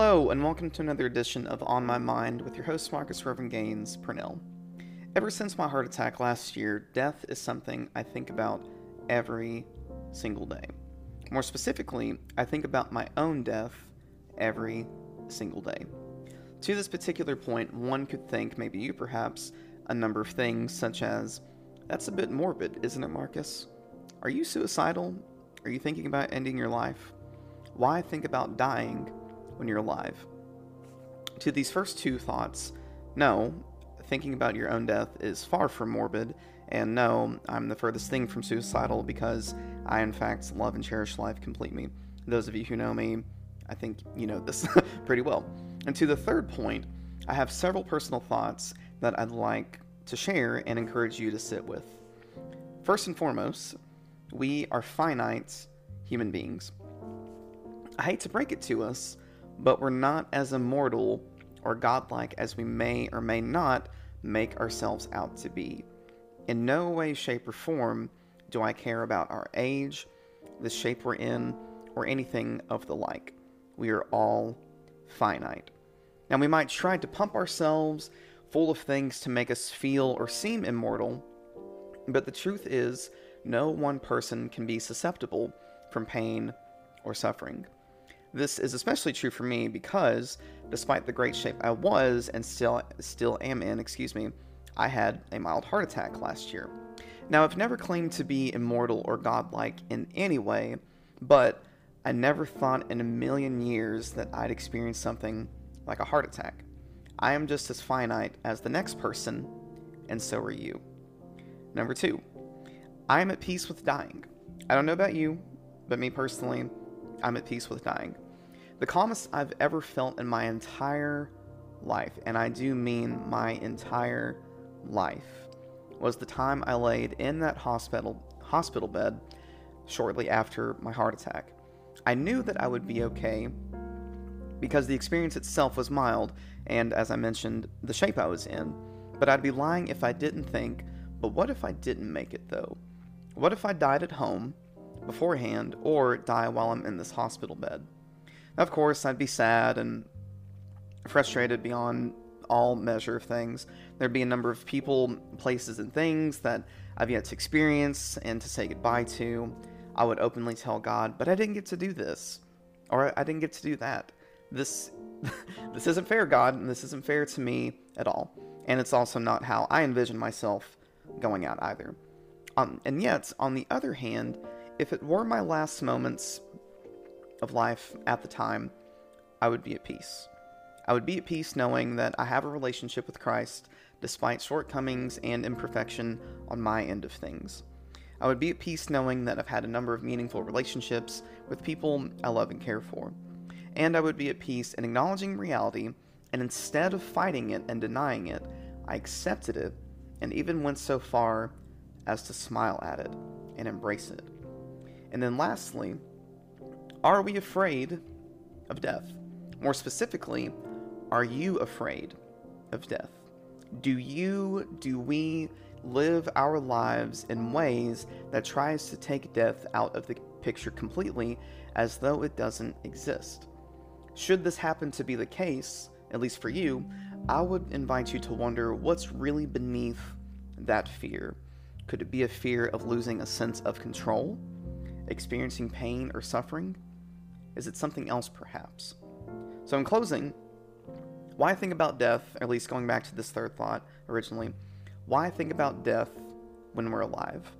Hello, and welcome to another edition of On My Mind with your host, Marcus Reverend Gaines Purnell. Ever since my heart attack last year, death is something I think about every single day. More specifically, I think about my own death every single day. To this particular point, one could think, maybe you perhaps, a number of things such as, that's a bit morbid, isn't it, Marcus? Are you suicidal? Are you thinking about ending your life? Why think about dying when you're alive? To these first two thoughts, no, thinking about your own death is far from morbid, and no, I'm the furthest thing from suicidal because I, in fact, love and cherish life completely. Those of you who know me, I think you know this pretty well. And to the third point, I have several personal thoughts that I'd like to share and encourage you to sit with. First and foremost, we are finite human beings. I hate to break it to us, but we're not as immortal or godlike as we may or may not make ourselves out to be. In no way, shape, or form do I care about our age, the shape we're in, or anything of the like. We are all finite. Now, we might try to pump ourselves full of things to make us feel or seem immortal, but the truth is, no one person can be susceptible from pain or suffering. This is especially true for me because, despite the great shape I was and still still am in, excuse me, I had a mild heart attack last year. Now, I've never claimed to be immortal or godlike in any way, but I never thought in a million years that I'd experience something like a heart attack. I am just as finite as the next person, and so are you. Number two, I am at peace with dying. I don't know about you, but me personally, I'm at peace with dying. The calmest I've ever felt in my entire life, and I do mean my entire life, was the time I laid in that hospital hospital bed shortly after my heart attack. I knew that I would be okay because the experience itself was mild and as I mentioned, the shape I was in. But I'd be lying if I didn't think, but what if I didn't make it though? What if I died at home beforehand or die while I'm in this hospital bed? Of course, I'd be sad and frustrated beyond all measure of things. There'd be a number of people, places, and things that I've yet to experience and to say goodbye to. I would openly tell God, but I didn't get to do this, or I didn't get to do that. This, this isn't fair, God, and this isn't fair to me at all. And it's also not how I envision myself going out either. Um, and yet, on the other hand, if it were my last moments of life at the time, I would be at peace. I would be at peace knowing that I have a relationship with Christ despite shortcomings and imperfection on my end of things. I would be at peace knowing that I've had a number of meaningful relationships with people I love and care for. And I would be at peace in acknowledging reality, and instead of fighting it and denying it, I accepted it and even went so far as to smile at it and embrace it. And then lastly, are we afraid of death? More specifically, are you afraid of death? Do you, do we live our lives in ways that tries to take death out of the picture completely as though it doesn't exist? Should this happen to be the case, at least for you, I would invite you to wonder what's really beneath that fear. Could it be a fear of losing a sense of control? Experiencing pain or suffering? Is it something else, perhaps? So, in closing, why think about death, at least going back to this third thought originally, why think about death when we're alive?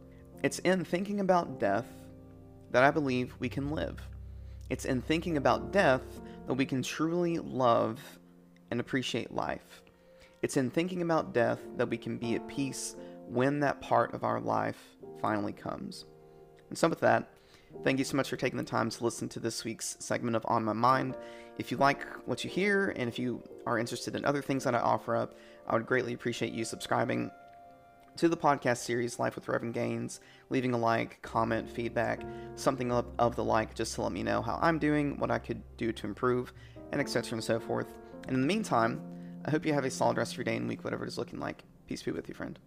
It's in thinking about death that I believe we can live. It's in thinking about death that we can truly love and appreciate life. It's in thinking about death that we can be at peace when that part of our life finally comes. And so, with that, Thank you so much for taking the time to listen to this week's segment of On My Mind. If you like what you hear and if you are interested in other things that I offer up, I would greatly appreciate you subscribing to the podcast series Life with Reverend Gaines, leaving a like, comment, feedback, something of, of the like, just to let me know how I'm doing, what I could do to improve, and etc. and so forth. And in the meantime, I hope you have a solid rest of your day and week, whatever it is looking like. Peace be with you, friend.